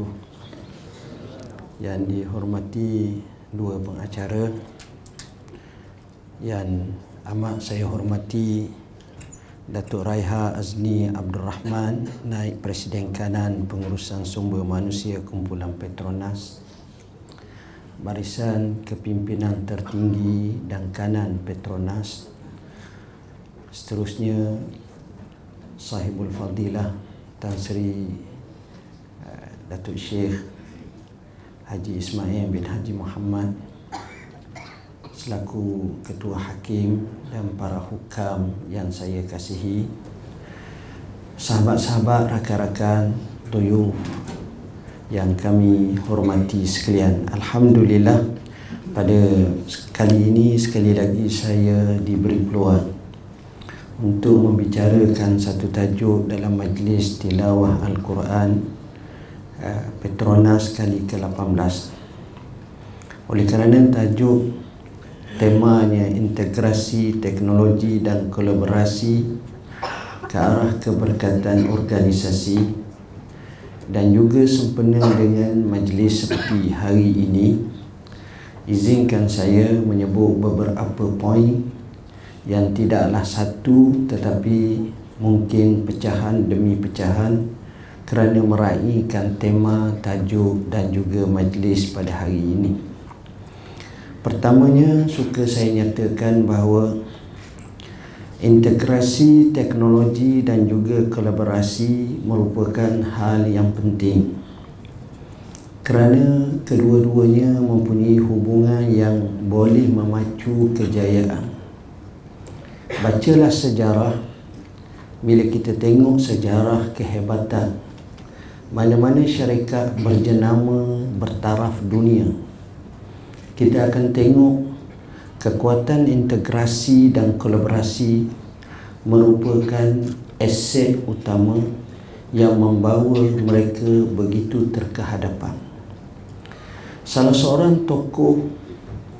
wabarakatuh Yang dihormati dua pengacara. Yang amat saya hormati Datuk Raiha Azni Abdul Rahman Naib Presiden Kanan Pengurusan Sumber Manusia Kumpulan Petronas Barisan Kepimpinan Tertinggi dan Kanan Petronas Seterusnya Sahibul Fadilah Tan Sri Datuk Syekh Haji Ismail bin Haji Muhammad selaku ketua hakim dan para hukam yang saya kasihi sahabat-sahabat rakan-rakan tuyuf yang kami hormati sekalian. Alhamdulillah pada kali ini sekali lagi saya diberi peluang untuk membicarakan satu tajuk dalam majlis tilawah Al-Quran Petronas kali ke-18 oleh kerana tajuk temanya integrasi teknologi dan kolaborasi ke arah keberkatan organisasi dan juga sempena dengan majlis seperti hari ini izinkan saya menyebut beberapa poin yang tidaklah satu tetapi mungkin pecahan demi pecahan kerana meraihkan tema, tajuk dan juga majlis pada hari ini. Pertamanya suka saya nyatakan bahawa integrasi teknologi dan juga kolaborasi merupakan hal yang penting kerana kedua-duanya mempunyai hubungan yang boleh memacu kejayaan bacalah sejarah bila kita tengok sejarah kehebatan mana-mana syarikat berjenama bertaraf dunia kita akan tengok kekuatan integrasi dan kolaborasi merupakan aset utama yang membawa mereka begitu terkehadapan. Salah seorang tokoh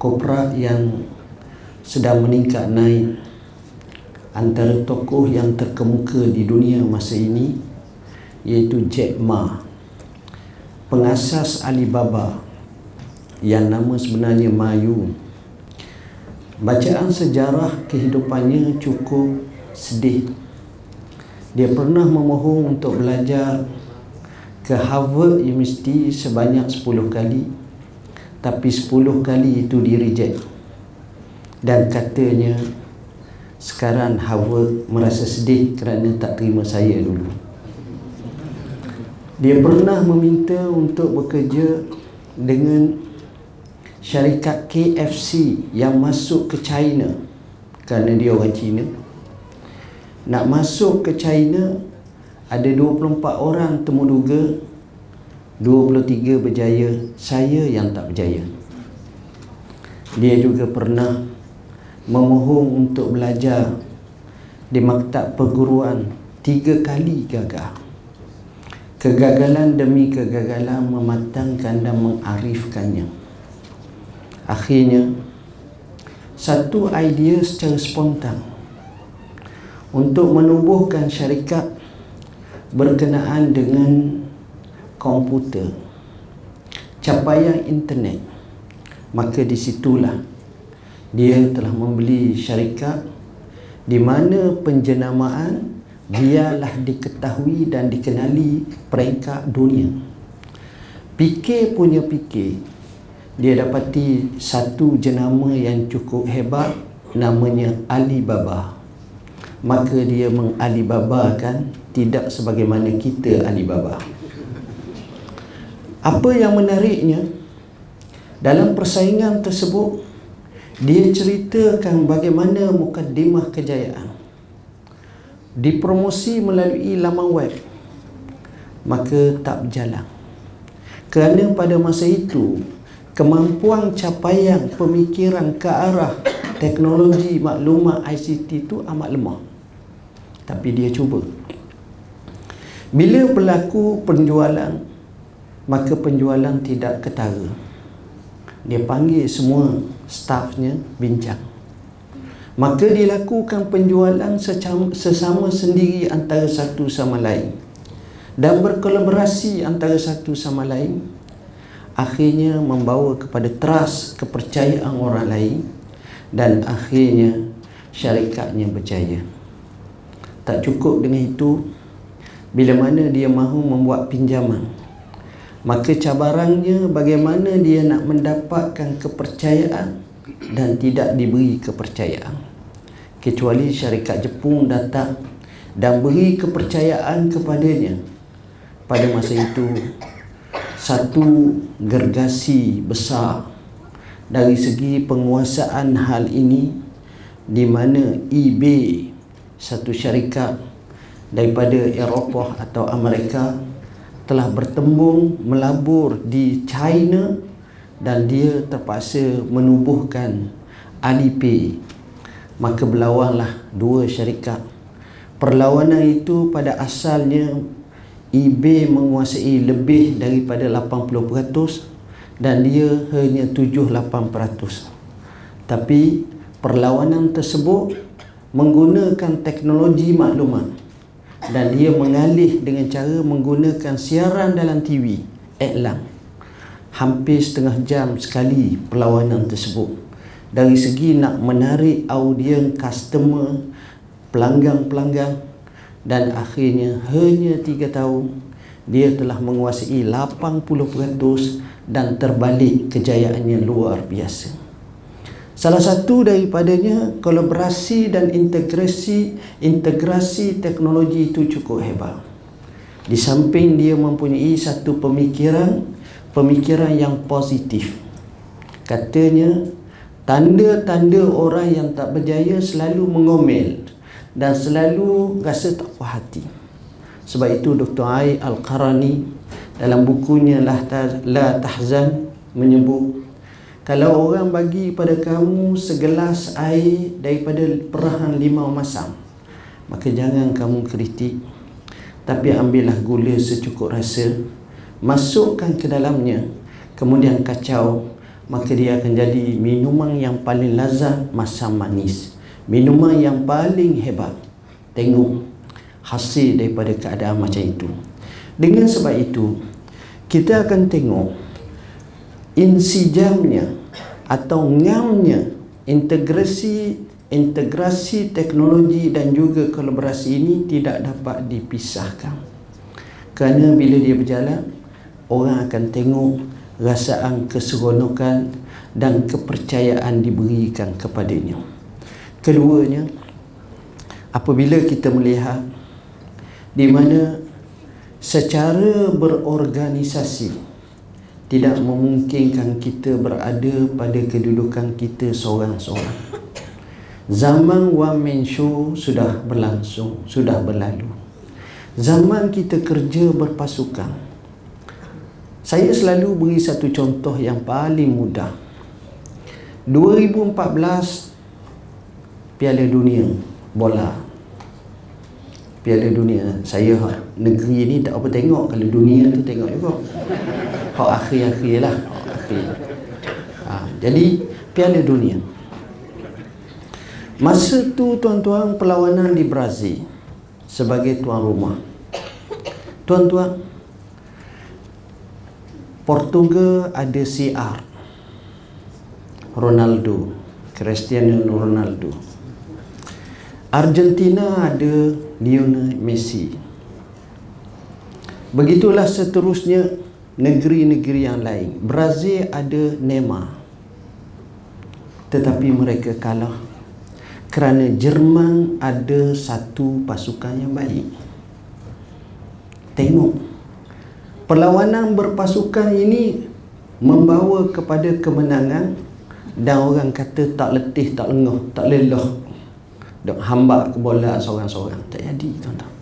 kopra yang sedang meningkat naik antara tokoh yang terkemuka di dunia masa ini iaitu Jack Ma pengasas Alibaba yang nama sebenarnya Ma Yu bacaan sejarah kehidupannya cukup sedih. Dia pernah memohon untuk belajar ke Harvard University sebanyak 10 kali tapi 10 kali itu di reject. Dan katanya sekarang Harvard merasa sedih kerana tak terima saya dulu dia pernah meminta untuk bekerja dengan syarikat KFC yang masuk ke China. Kerana dia orang China. Nak masuk ke China ada 24 orang temuduga 23 berjaya saya yang tak berjaya. Dia juga pernah memohon untuk belajar di maktab perguruan tiga kali gagal kegagalan demi kegagalan mematangkan dan mengarifkannya. Akhirnya satu idea secara spontan untuk menubuhkan syarikat berkenaan dengan komputer capaian internet. Maka disitulah dia telah membeli syarikat di mana penjenamaan biarlah diketahui dan dikenali peringkat dunia. Fikir punya fikir. Dia dapati satu jenama yang cukup hebat namanya Alibaba. Maka dia mengalibabakan tidak sebagaimana kita Alibaba. Apa yang menariknya dalam persaingan tersebut dia ceritakan bagaimana mukadimah kejayaan dipromosi melalui laman web maka tak berjalan. Kerana pada masa itu kemampuan capaian pemikiran ke arah teknologi maklumat ICT itu amat lemah. Tapi dia cuba. Bila berlaku penjualan maka penjualan tidak ketara. Dia panggil semua stafnya bincang maka dilakukan penjualan sesama sendiri antara satu sama lain dan berkolaborasi antara satu sama lain akhirnya membawa kepada trust kepercayaan orang lain dan akhirnya syarikatnya berjaya. Tak cukup dengan itu bila mana dia mahu membuat pinjaman maka cabarannya bagaimana dia nak mendapatkan kepercayaan dan tidak diberi kepercayaan kecuali syarikat Jepun datang dan beri kepercayaan kepadanya. Pada masa itu satu gergasi besar dari segi penguasaan hal ini di mana eBay satu syarikat daripada Eropah atau Amerika telah bertembung melabur di China dan dia terpaksa menubuhkan Alipay maka berlawanlah dua syarikat. Perlawanan itu pada asalnya eBay menguasai lebih daripada 80% dan dia hanya 7-8% tapi perlawanan tersebut menggunakan teknologi maklumat dan dia mengalih dengan cara menggunakan siaran dalam TV iklan hampir setengah jam sekali perlawanan tersebut dari segi nak menarik audien customer pelanggan-pelanggan dan akhirnya hanya 3 tahun dia telah menguasai 80% dan terbalik kejayaannya luar biasa salah satu daripadanya kolaborasi dan integrasi integrasi teknologi itu cukup hebat di samping dia mempunyai satu pemikiran pemikiran yang positif. Katanya, tanda-tanda orang yang tak berjaya selalu mengomel dan selalu rasa tak puas hati. Sebab itu Dr. Ai Al-Qarani dalam bukunya La Tahzan menyebut kalau orang bagi pada kamu segelas air daripada perahan limau masam maka jangan kamu kritik tapi ambillah gula secukup rasa masukkan ke dalamnya kemudian kacau maka dia akan jadi minuman yang paling lazat masam manis. Minuman yang paling hebat. Tengok hasil daripada keadaan macam itu. Dengan sebab itu kita akan tengok insijamnya atau ngamnya integrasi integrasi teknologi dan juga kolaborasi ini tidak dapat dipisahkan. Kerana bila dia berjalan orang akan tengok rasaan keseronokan dan kepercayaan diberikan kepadanya. Keduanya, apabila kita melihat di mana secara berorganisasi tidak memungkinkan kita berada pada kedudukan kita seorang-seorang. Zaman one man show sudah berlangsung, sudah berlalu. Zaman kita kerja berpasukan. Saya selalu beri satu contoh yang paling mudah. 2014 Piala Dunia bola. Piala Dunia. Saya negeri ni tak apa tengok kalau dunia tu tengok juga. Hak akhir-akhir lah. Akhir. Ha, jadi Piala Dunia. Masa tu tuan-tuan perlawanan di Brazil sebagai tuan rumah. Tuan-tuan Portugal ada CR Ronaldo. Cristiano Ronaldo. Argentina ada Lionel Messi. Begitulah seterusnya negeri-negeri yang lain. Brazil ada Neymar. Tetapi mereka kalah kerana Jerman ada satu pasukan yang baik. Tengok perlawanan berpasukan ini membawa kepada kemenangan dan orang kata tak letih, tak lenguh, tak lelah dok hamba ke bola seorang-seorang. Tak jadi tuan-tuan.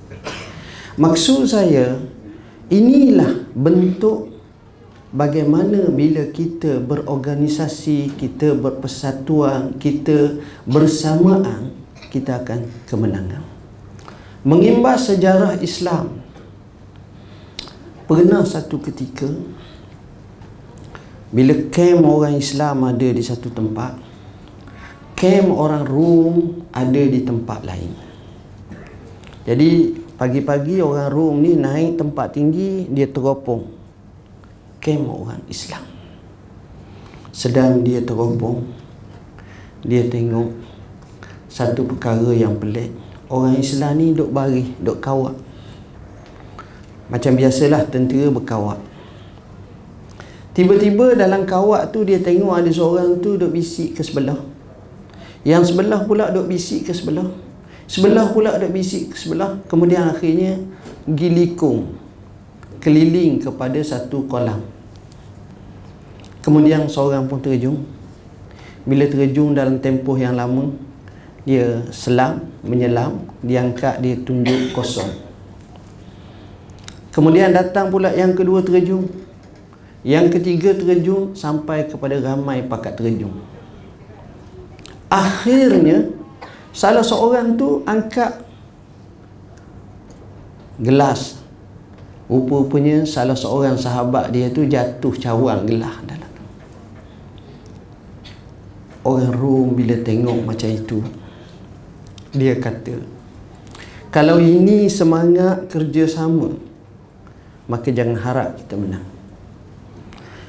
Maksud saya inilah bentuk bagaimana bila kita berorganisasi kita berpersatuan kita bersamaan kita akan kemenangan. Mengimbas sejarah Islam pernah satu ketika bila kem orang Islam ada di satu tempat kem orang Rom ada di tempat lain jadi Pagi-pagi orang Rom ni naik tempat tinggi, dia teropong. Kem orang Islam. Sedang dia teropong, dia tengok satu perkara yang pelik. Orang Islam ni duk baris, duk kawak. Macam biasalah tentera berkawak. Tiba-tiba dalam kawak tu dia tengok ada seorang tu duk bisik ke sebelah. Yang sebelah pula duk bisik ke sebelah. Sebelah pula ada bisik ke sebelah. Kemudian akhirnya gilikung keliling kepada satu kolam. Kemudian seorang pun terjun. Bila terjun dalam tempoh yang lama, dia selam, menyelam, dia angkat, dia tunjuk kosong. Kemudian datang pula yang kedua terjun. Yang ketiga terjun sampai kepada ramai pakat terjun. Akhirnya Salah seorang tu angkat gelas. Rupa-rupanya salah seorang sahabat dia tu jatuh cawang gelas dalam. Orang Rom bila tengok macam itu, dia kata, kalau ini semangat kerjasama, maka jangan harap kita menang.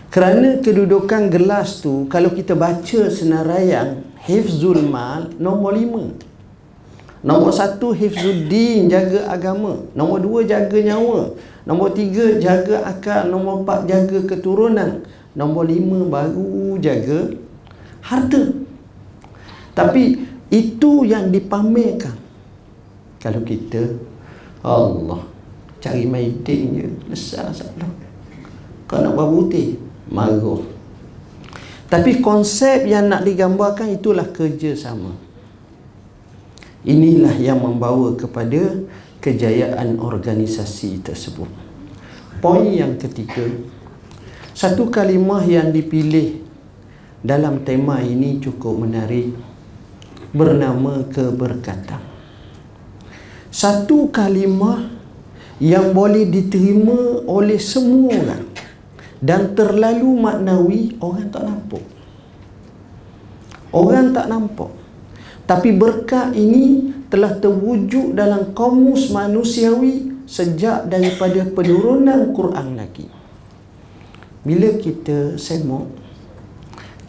Kerana kedudukan gelas tu, kalau kita baca senaraian Hifzul Mal nombor lima. Nombor satu Hifzuddin jaga agama. Nombor dua jaga nyawa. Nombor tiga jaga akal. Nombor empat jaga keturunan. Nombor lima baru jaga harta. Tapi itu yang dipamerkan. Kalau kita Allah Cari maidin je Besar salah Kau nak buat putih Marah tapi konsep yang nak digambarkan itulah kerjasama. Inilah yang membawa kepada kejayaan organisasi tersebut. Poin yang ketiga, satu kalimah yang dipilih dalam tema ini cukup menarik bernama keberkatan. Satu kalimah yang boleh diterima oleh semua orang dan terlalu maknawi orang tak nampak. Orang tak nampak. Tapi berkat ini telah terwujud dalam komus manusiawi sejak daripada penurunan Quran lagi. Bila kita semok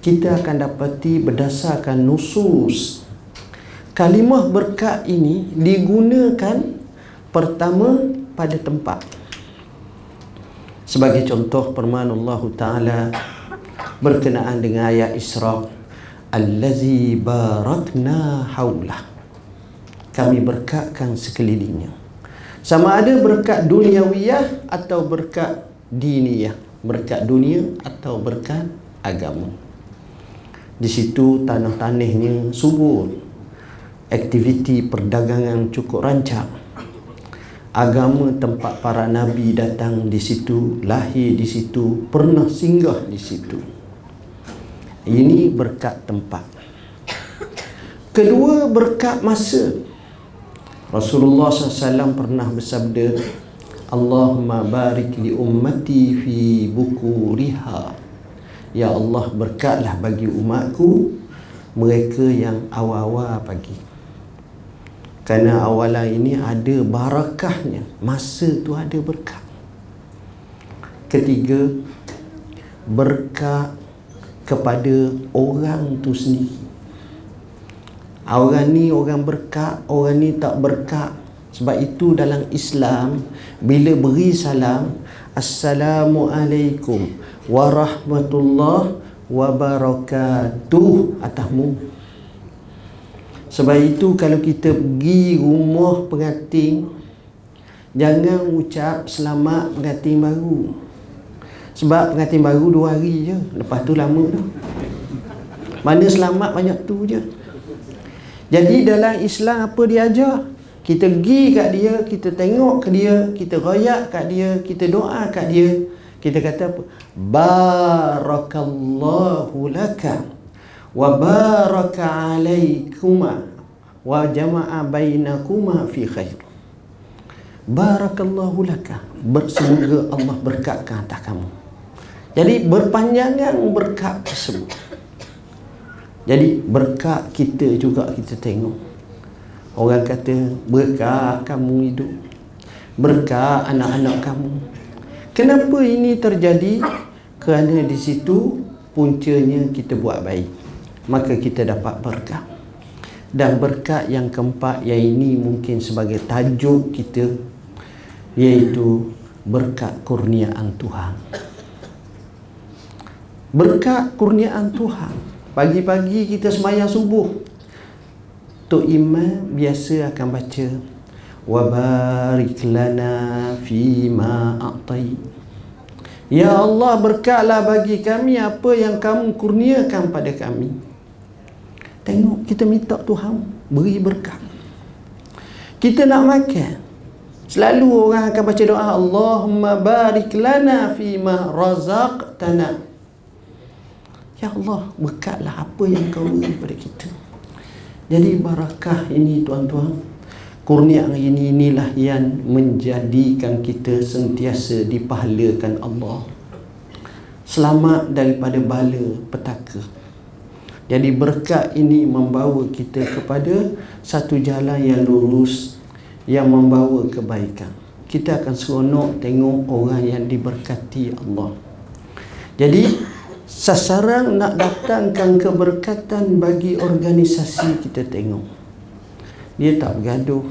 kita akan dapati berdasarkan nusus kalimah berkat ini digunakan pertama pada tempat. Sebagai contoh firman Allah Taala berkenaan dengan ayat Isra allazi barakna haula kami berkatkan sekelilingnya. Sama ada berkat duniawiyah atau berkat diniyah. Berkat dunia atau berkat agama. Di situ tanah-tanahnya subur. Aktiviti perdagangan cukup rancak agama tempat para nabi datang di situ, lahir di situ, pernah singgah di situ. Ini berkat tempat. Kedua berkat masa. Rasulullah SAW pernah bersabda, Allahumma barik li ummati fi buku riha. Ya Allah berkatlah bagi umatku mereka yang awal-awal pagi. Kerana awalan ini ada barakahnya. Masa tu ada berkah. Ketiga Berkah kepada orang tu sendiri. Orang ni orang berkah Orang ni tak berkah. Sebab itu dalam Islam Bila beri salam Assalamualaikum Warahmatullahi Wabarakatuh Atasmu sebab itu kalau kita pergi rumah pengantin Jangan ucap selamat pengantin baru. Sebab pengantin baru dua hari je. Lepas tu lama tu. Mana selamat banyak tu je. Jadi dalam Islam apa dia ajar? Kita pergi kat dia Kita tengok ke dia Kita royak kat dia Kita doa kat dia. Kita kata apa? Barakallahu lakam wa baraka alaikuma. Wa jama'a bainakuma fi khair. Barakallahu laka. Bersemoga Allah berkatkan atas kamu. Jadi berpanjangan berkat tersebut. Jadi berkat kita juga kita tengok. Orang kata berkat kamu hidup. Berkat anak-anak kamu. Kenapa ini terjadi? Kerana di situ puncanya kita buat baik. Maka kita dapat berkat. Dan berkat yang keempat yang ini mungkin sebagai tajuk kita iaitu berkat kurniaan Tuhan. Berkat kurniaan Tuhan. Pagi-pagi kita semayang subuh. Tok Imam biasa akan baca wa barik lana fi ma a'tai. Ya Allah berkatlah bagi kami apa yang kamu kurniakan pada kami. Tengok kita minta Tuhan beri berkat. Kita nak makan. Selalu orang akan baca doa Allahumma barik lana fi ma razaqtana. Ya Allah, berkatlah apa yang kau beri pada kita. Jadi barakah ini tuan-tuan. Kurnia ini inilah yang menjadikan kita sentiasa dipahalakan Allah. Selamat daripada bala petaka. Jadi berkat ini membawa kita kepada satu jalan yang lurus yang membawa kebaikan. Kita akan seronok tengok orang yang diberkati Allah. Jadi sasaran nak datangkan keberkatan bagi organisasi kita tengok. Dia tak bergaduh.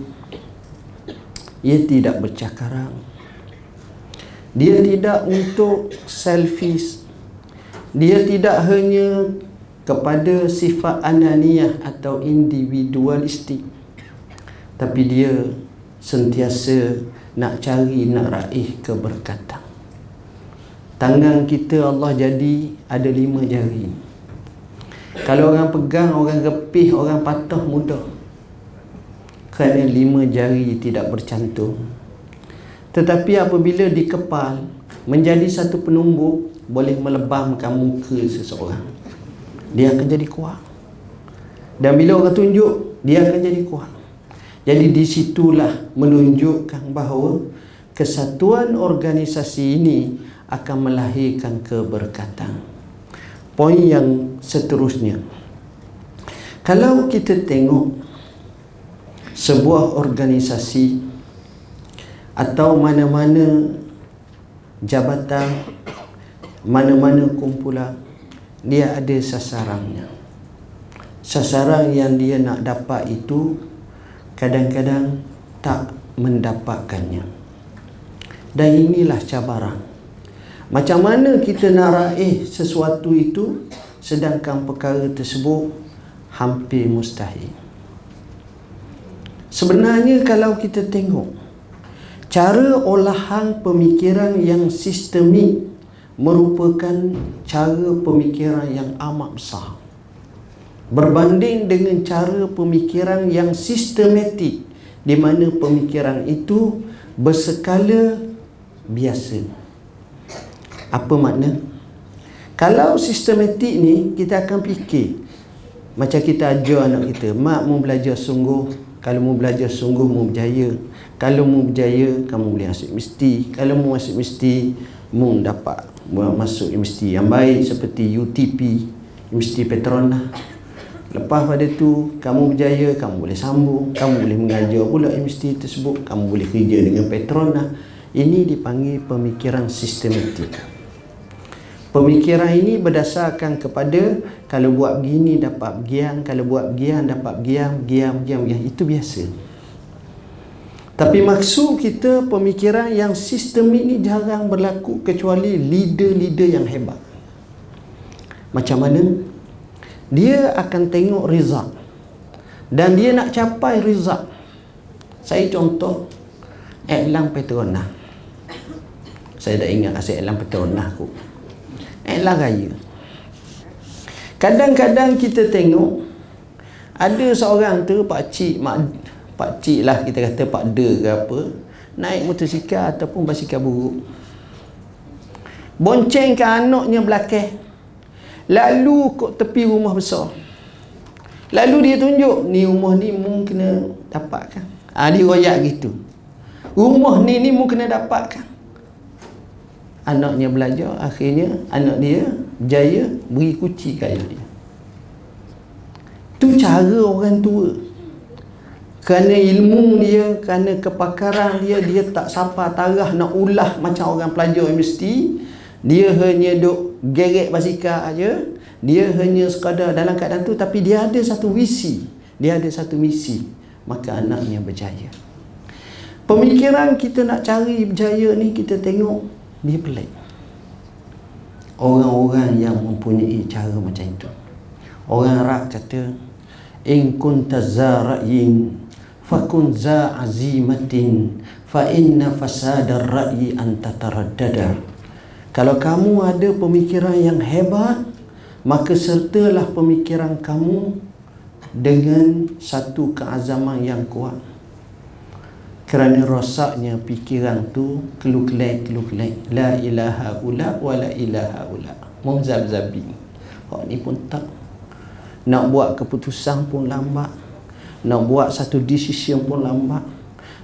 Dia tidak bercakaran. Dia tidak untuk selfish. Dia tidak hanya kepada sifat ananiyah atau individualistik. Tapi dia sentiasa nak cari nak raih keberkatan. Tangan kita Allah jadi ada lima jari. Kalau orang pegang orang gepih orang patah mudah. Kerana lima jari tidak bercantum. Tetapi apabila dikepal menjadi satu penumbuk boleh melebamkan muka seseorang dia akan jadi kuat. Dan bila orang tunjuk dia akan jadi kuat. Jadi disitulah menunjukkan bahawa kesatuan organisasi ini akan melahirkan keberkatan. Poin yang seterusnya. Kalau kita tengok sebuah organisasi atau mana-mana jabatan mana-mana kumpulan dia ada sasarannya. Sasaran yang dia nak dapat itu kadang-kadang tak mendapatkannya. Dan inilah cabaran. Macam mana kita nak raih sesuatu itu sedangkan perkara tersebut hampir mustahil? Sebenarnya kalau kita tengok cara olahan pemikiran yang sistemik merupakan cara pemikiran yang amat besar. Berbanding dengan cara pemikiran yang sistematik di mana pemikiran itu berskala biasa. Apa makna? Kalau sistematik ni kita akan fikir. Macam kita ajar anak kita mak mau belajar sungguh. Kalau mau belajar sungguh mau berjaya. Kalau mau berjaya kamu boleh masuk mesti. Kalau mau masuk mesti mau dapat masuk universiti yang baik seperti UTP, Universiti Petronas. Lepas pada tu kamu berjaya, kamu boleh sambung, kamu boleh mengajar pula universiti tersebut, kamu boleh kerja dengan Petronas. Ini dipanggil pemikiran sistematik. Pemikiran ini berdasarkan kepada kalau buat begini dapat gian, kalau buat gian dapat gian, gian, gian, gian. Itu biasa. Tapi maksud kita pemikiran yang sistem ini jarang berlaku kecuali leader-leader yang hebat. Macam mana? Dia akan tengok result. Dan dia nak capai result. Saya contoh Elang Petronas. Saya dah ingat asyik Elang Petronas aku. Elang Raya. Kadang-kadang kita tengok ada seorang tu pak cik mak pak cik lah kita kata pak de ke apa. Naik motosikal ataupun basikal buruk. Boncengkan anaknya belakang. Lalu kok tepi rumah besar. Lalu dia tunjuk ni rumah ni mu kena dapatkan. Ha, dia royak gitu. Rumah ni ni mu kena dapatkan. Anaknya belajar akhirnya anak dia jaya beri kuci kat dia. Tu cara orang tua kerana ilmu dia kerana kepakaran dia dia tak sapa tarah nak ulah macam orang pelajar universiti. Dia hanya duk geret basikal aja dia hanya sekadar dalam keadaan tu tapi dia ada satu visi. Dia ada satu misi. Maka anaknya berjaya. Pemikiran kita nak cari berjaya ni kita tengok dia pelik. Orang-orang yang mempunyai cara macam itu. Orang Arab kata in kunta za fakun za azimatin fa inna fasada ra'yi an tataraddada kalau kamu ada pemikiran yang hebat maka sertalah pemikiran kamu dengan satu keazaman yang kuat. Kerana rosaknya fikiran tu keluk-kelek keluk-kelek la ilaha ula wa la ilaha ula. Muzabzabi hak ni pun tak. Nak buat keputusan pun lambat nak buat satu decision pun lambat.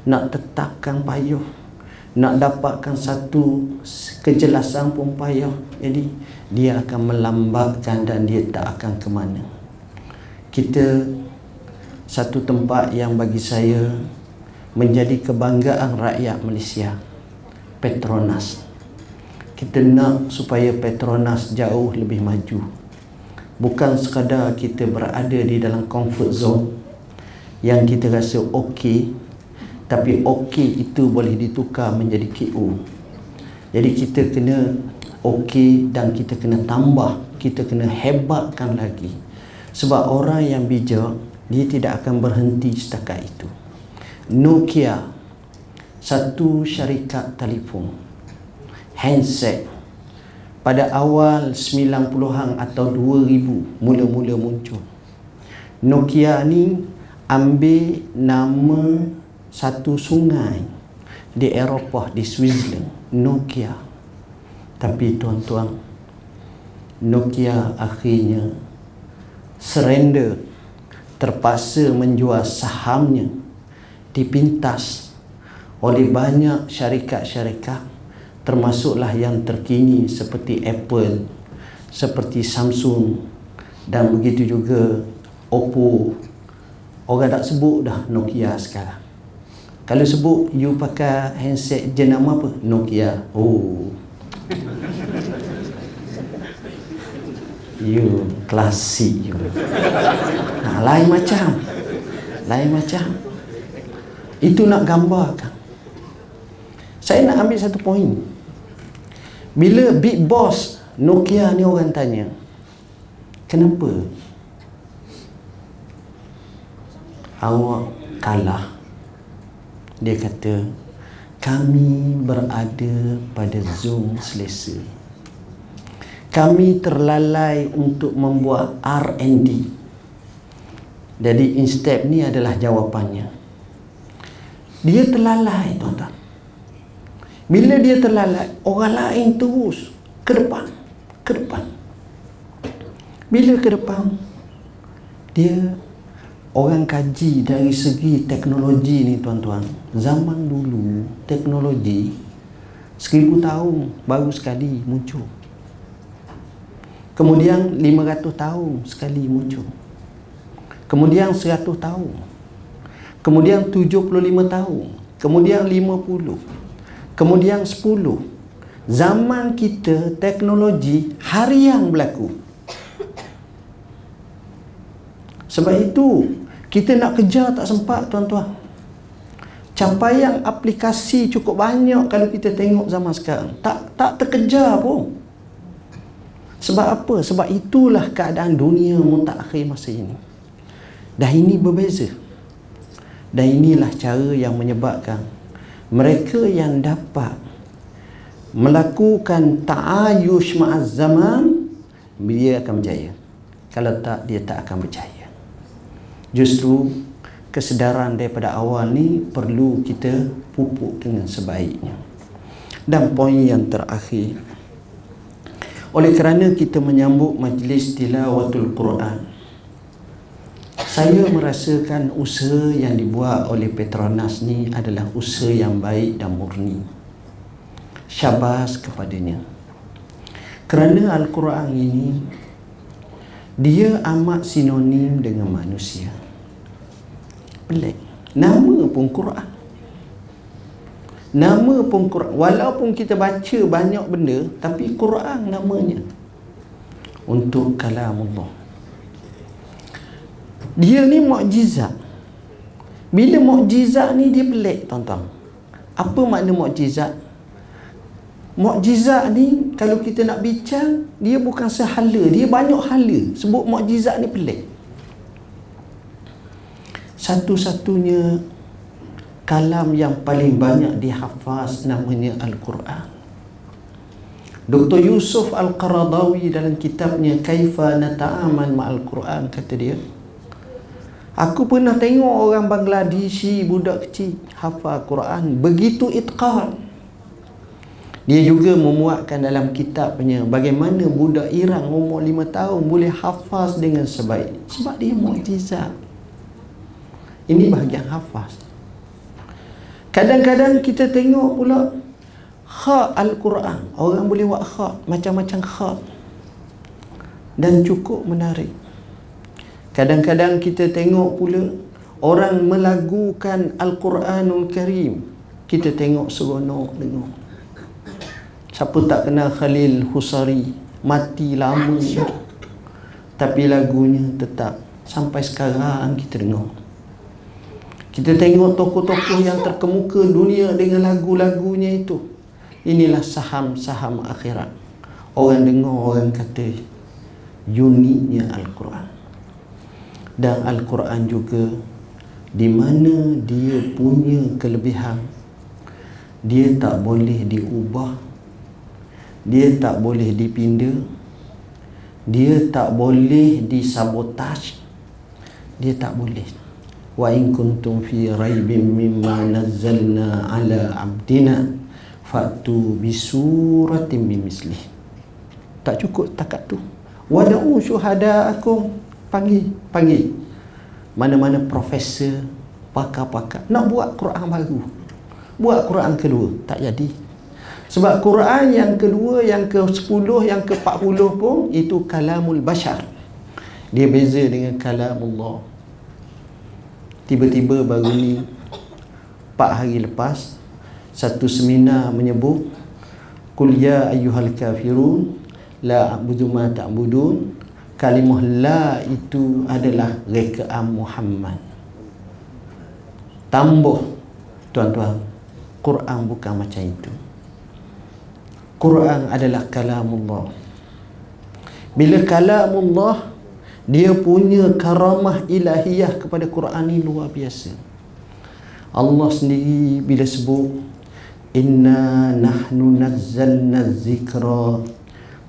Nak tetapkan payah nak dapatkan satu kejelasan pun payah jadi dia akan melambatkan dan dia tak akan ke mana. Kita satu tempat yang bagi saya menjadi kebanggaan rakyat Malaysia Petronas. Kita nak supaya Petronas jauh lebih maju. Bukan sekadar kita berada di dalam comfort zone yang kita rasa okey tapi okey itu boleh ditukar menjadi KO jadi kita kena okey dan kita kena tambah kita kena hebatkan lagi. Sebab orang yang bijak dia tidak akan berhenti setakat itu. Nokia satu syarikat telefon handset. Pada awal 90-an atau 2000 mula-mula muncul. Nokia ni ambil nama satu sungai di Eropah di Switzerland Nokia tapi tuan-tuan Nokia akhirnya surrender terpaksa menjual sahamnya dipintas oleh banyak syarikat-syarikat termasuklah yang terkini seperti Apple, seperti Samsung dan begitu juga Oppo. Orang tak sebut dah Nokia sekarang. Kalau sebut you pakai handset jenama apa? Nokia. Oh. You klasik you. Nah, lain macam. Lain macam. Itu nak gambarkan. Saya nak ambil satu poin. Bila big boss Nokia ni orang tanya, kenapa awak kalah? Dia kata, kami berada pada zon selesa. Kami terlalai untuk membuat R&D. Jadi instep ni adalah jawapannya dia terlalai tuan-tuan bila dia terlalai orang lain terus ke depan ke depan bila ke depan dia orang kaji dari segi teknologi ni tuan-tuan. Zaman dulu teknologi seribu tahun baru sekali muncul. Kemudian 500 tahun sekali muncul. Kemudian 100 tahun. Kemudian 75 tahun, kemudian 50, kemudian 10. Zaman kita teknologi harian berlaku. Sebab itu kita nak kejar tak sempat tuan-tuan. Capaian aplikasi cukup banyak kalau kita tengok zaman sekarang. Tak tak terkejar pun. Sebab apa? Sebab itulah keadaan dunia mutakhir masa ini. Dah ini berbeza. Dan inilah cara yang menyebabkan mereka yang dapat melakukan ta'ayush ma'az zaman dia akan berjaya. Kalau tak dia tak akan berjaya. Justru kesedaran daripada awal ni perlu kita pupuk dengan sebaiknya. Dan poin yang terakhir oleh kerana kita menyambut majlis tilawatul Quran saya merasakan usaha yang dibuat oleh Petronas ni adalah usaha yang baik dan murni. Syabas kepadanya. Kerana Al-Quran ini dia amat sinonim dengan manusia. Pelik. nama pun Quran. Nama pun Quran. Walaupun kita baca banyak benda tapi Quran namanya. Untuk kalamullah. Dia ni mukjizat. Bila mukjizat ni dia pelik tuan-tuan. Apa makna mukjizat mukjizat ni kalau kita nak bincang dia bukan sehala dia banyak hala sebut mukjizat ni pelik satu-satunya kalam yang paling banyak dihafaz namanya Al-Quran. Dr. Yusuf Al-Qaradawi dalam kitabnya Kaifa Nata'aman Ma'al Quran kata dia Aku pernah tengok orang Bangladeshi budak kecil hafal Quran begitu itqan. Dia juga memuatkan dalam kitabnya bagaimana budak Iran umur lima tahun boleh hafaz dengan sebaik sebab dia mukjizat. Ini bahagian hafaz. Kadang-kadang kita tengok pula kha Al-Quran. Orang boleh buat kha macam-macam kha. Dan cukup menarik. Kadang-kadang kita tengok pula orang melagukan Al-Quranul Karim. Kita tengok seronok dengar. Siapa tak kenal Khalil Husari mati lama tapi lagunya tetap sampai sekarang kita dengar. Kita tengok tokoh-tokoh yang terkemuka dunia dengan lagu-lagunya itu. Inilah saham-saham akhirat. Orang dengar, orang kata uniknya Al-Quran. Dan Al-Quran juga di mana dia punya kelebihan dia tak boleh diubah dia tak boleh dipinda. Dia tak boleh disabotaj. Dia tak boleh. Wa in kuntum fi raibin mimma nazzalna ala abdina fatu bi suratin min tak cukup takat tu. Wada'u syuhada'akum panggil panggil. Mana-mana profesor pakar-pakar. Nak buat Quran baru. Buat Quran kedua. Tak jadi sebab Quran yang kedua yang ke-10 yang ke-40 pun itu kalamul bashar. Dia beza dengan kalamullah. Tiba-tiba baru ni 4 hari lepas satu seminar menyebut kul ya ayyuhal kafirun la a'budu ma ta'budun. Kalimah la itu adalah rekaan Muhammad. Tambah tuan-tuan Quran bukan macam itu Quran adalah kalamullah bila kalamullah dia punya karamah ilahiyah kepada Quran ini luar biasa Allah sendiri bila sebut inna nahnu nazzalna zikra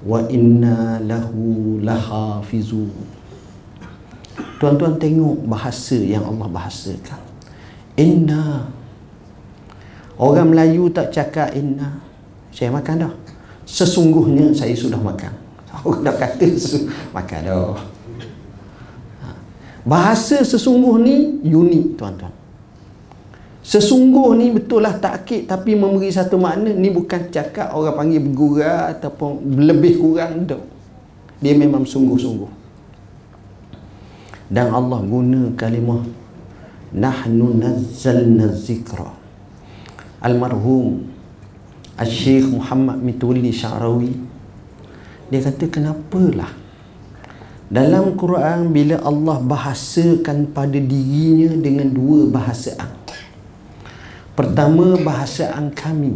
wa inna lahu lahafizun Tuan-tuan tengok bahasa yang Allah bahasakan. Inna. Orang Melayu tak cakap inna. Saya makan dah. Sesungguhnya saya sudah makan. Orang dah kata makan dah. Bahasa sesungguh ni unik tuan-tuan. Sesungguh ni betul lah takkit tapi memberi satu makna ni bukan cakap orang panggil bergurau ataupun lebih kurang tak. Dia memang sungguh-sungguh. Dan Allah guna kalimah nahnu nazzalna zikra. Almarhum Al-Syekh Muhammad Mituli Syarawi dia kata kenapalah dalam Quran bila Allah bahasakan pada dirinya dengan dua bahasaan. Pertama bahasaan kami.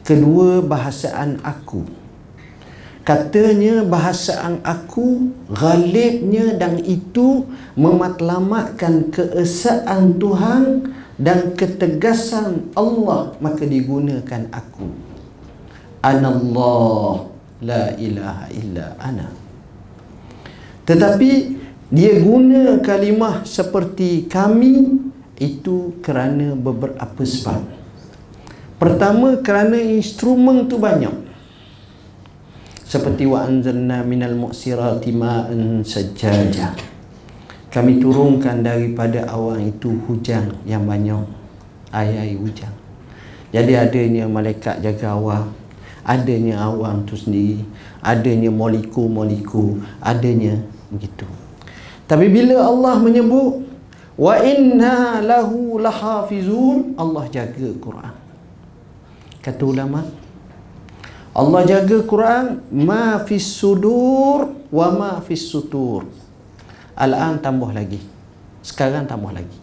Kedua bahasaan aku. Katanya bahasaan aku ghalibnya dan itu mematlamatkan keesaan Tuhan dan ketegasan Allah maka digunakan aku. Anallah la ilaha illa ana. Tetapi dia guna kalimah seperti kami itu kerana beberapa sebab. Pertama kerana instrumen tu banyak. Seperti wa anzalna minal mu'sirati ma'an sajjaja. Kami turunkan daripada awan itu hujan yang banyak. Air-air hujan. Jadi adanya malaikat jaga awan. Adanya awan tu sendiri. Adanya molekul-molekul. Adanya begitu tapi bila Allah menyebut wa inna lahu lahafizun Allah jaga Quran kata ulama Allah jaga Quran ma fis sudur wa ma fis sutur al-an tambah lagi. Sekarang tambah lagi.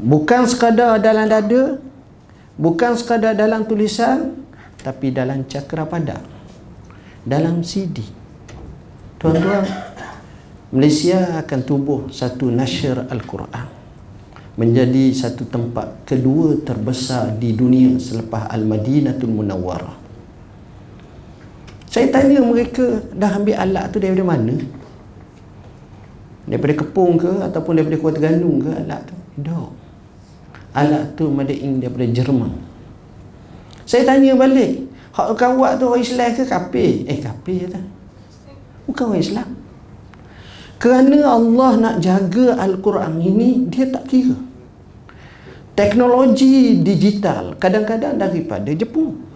Bukan sekadar dalam dada bukan sekadar dalam tulisan tapi dalam cakra pada dalam CD tuan-tuan Malaysia akan tubuh satu nasyar Al-Quran menjadi satu tempat kedua terbesar di dunia selepas Al-Madinatul Munawwarah. Saya tanya mereka dah ambil alat tu daripada mana daripada Kepung ke ataupun daripada Kuala Terengganu ke alat tu. Tak alat tu made in daripada Jerman. Saya tanya balik hak kau buat tu orang Islam ke kafir? Eh kafir kata bukan orang Islam. Kerana Allah nak jaga Al-Quran ini dia tak kira. Teknologi digital kadang-kadang daripada Jepun.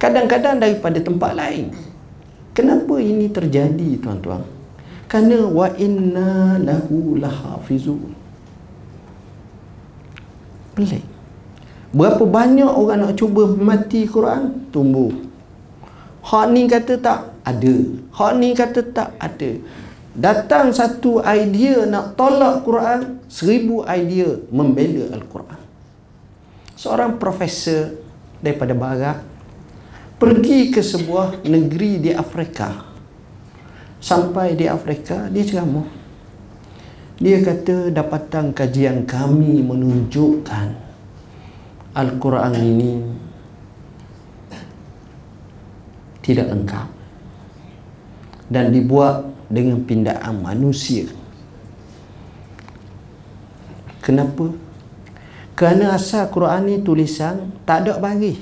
Kadang-kadang daripada tempat lain. Kenapa ini terjadi tuan-tuan kerana wa inna lahu lahafizun. Pelik berapa banyak orang nak cuba mati Quran? Tumbuh. Hak ni kata tak ada. Hak ni kata tak ada. Datang satu idea nak tolak Quran seribu idea membela Al-Quran. Seorang profesor daripada barat pergi ke sebuah negeri di Afrika sampai di Afrika dia ceramah dia kata dapatan kajian kami menunjukkan Al-Quran ini tidak lengkap dan dibuat dengan pindaan manusia. Kenapa? Kerana asal Quran ni tulisan tak ada bagi.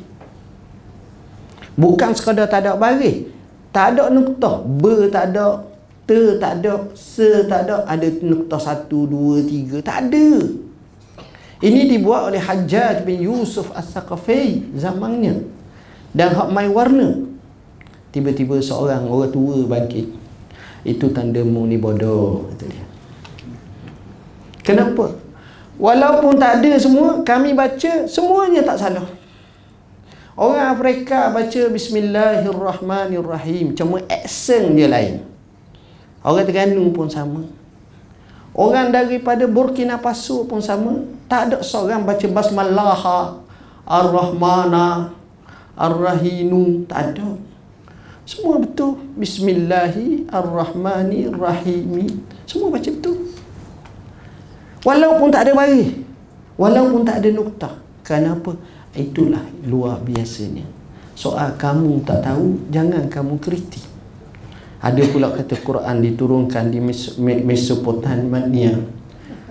Bukan sekadar tak ada bagi. Tak ada nuktah. Ber tak ada, T tak ada, Se tak ada, ada nukta satu, dua, tiga. Tak ada. Ini dibuat oleh Hajjaj bin Yusuf As-Saqafi zamannya. Dan hak mai warna. Tiba-tiba seorang orang tua bangkit. Itu tanda mu ni bodoh. Kata dia. Kenapa? Walaupun tak ada semua, kami baca semuanya tak salah. Orang Afrika baca Bismillahirrahmanirrahim. Cuma aksen dia lain. Orang Terengganu pun sama. Orang daripada Burkina Faso pun sama. Tak ada seorang baca Basmallah Ar-Rahmana Ar-Rahinu. Tak ada. Semua betul. Bismillahirrahmanirrahim. Semua baca betul. Walaupun tak ada bari. Walaupun tak ada noktah. Kenapa? Itulah luar biasanya. Soal kamu tak tahu, jangan kamu kritik. Ada pula kata Quran diturunkan di Mesopotamia.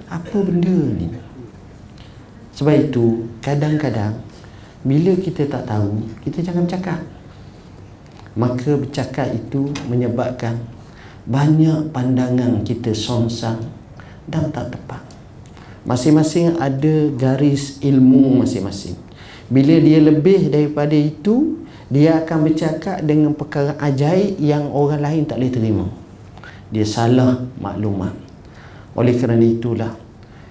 Apa benda ni? Sebab itu, kadang-kadang bila kita tak tahu, kita jangan bercakap. Maka bercakap itu menyebabkan banyak pandangan kita songsang dan tak tepat. Masing-masing ada garis ilmu masing-masing. Bila dia lebih daripada itu, dia akan bercakap dengan perkara ajaib yang orang lain tak boleh terima. Dia salah maklumat. Oleh kerana itulah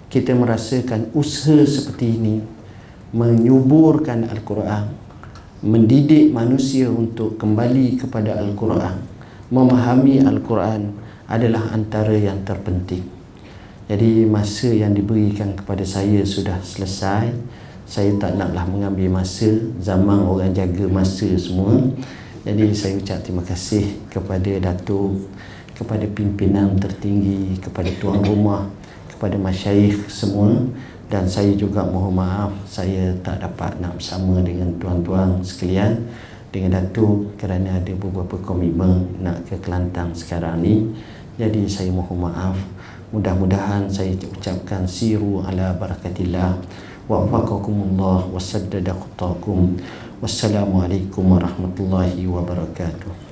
kita merasakan usaha seperti ini menyuburkan Al-Quran, mendidik manusia untuk kembali kepada Al-Quran, memahami Al-Quran adalah antara yang terpenting. Jadi masa yang diberikan kepada saya sudah selesai saya tak naklah mengambil masa zaman orang jaga masa semua. Jadi saya ucap terima kasih kepada Datuk kepada pimpinan tertinggi kepada tuan rumah kepada masyayikh semua. Dan saya juga mohon maaf saya tak dapat nak bersama dengan tuan-tuan sekalian. Dengan Datuk kerana ada beberapa komitmen nak ke Kelantan sekarang ni. Jadi saya mohon maaf. Mudah-mudahan saya ucapkan siru ala barakatillah wa faqakumullah wa saddadakutakum. Wassalamualaikum warahmatullahi wabarakatuh.